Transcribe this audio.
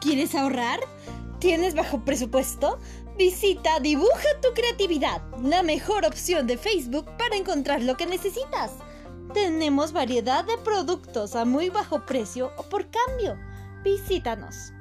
¿Quieres ahorrar? ¿Tienes bajo presupuesto? Visita Dibuja tu creatividad, la mejor opción de Facebook para encontrar lo que necesitas. Tenemos variedad de productos a muy bajo precio o por cambio. Visítanos.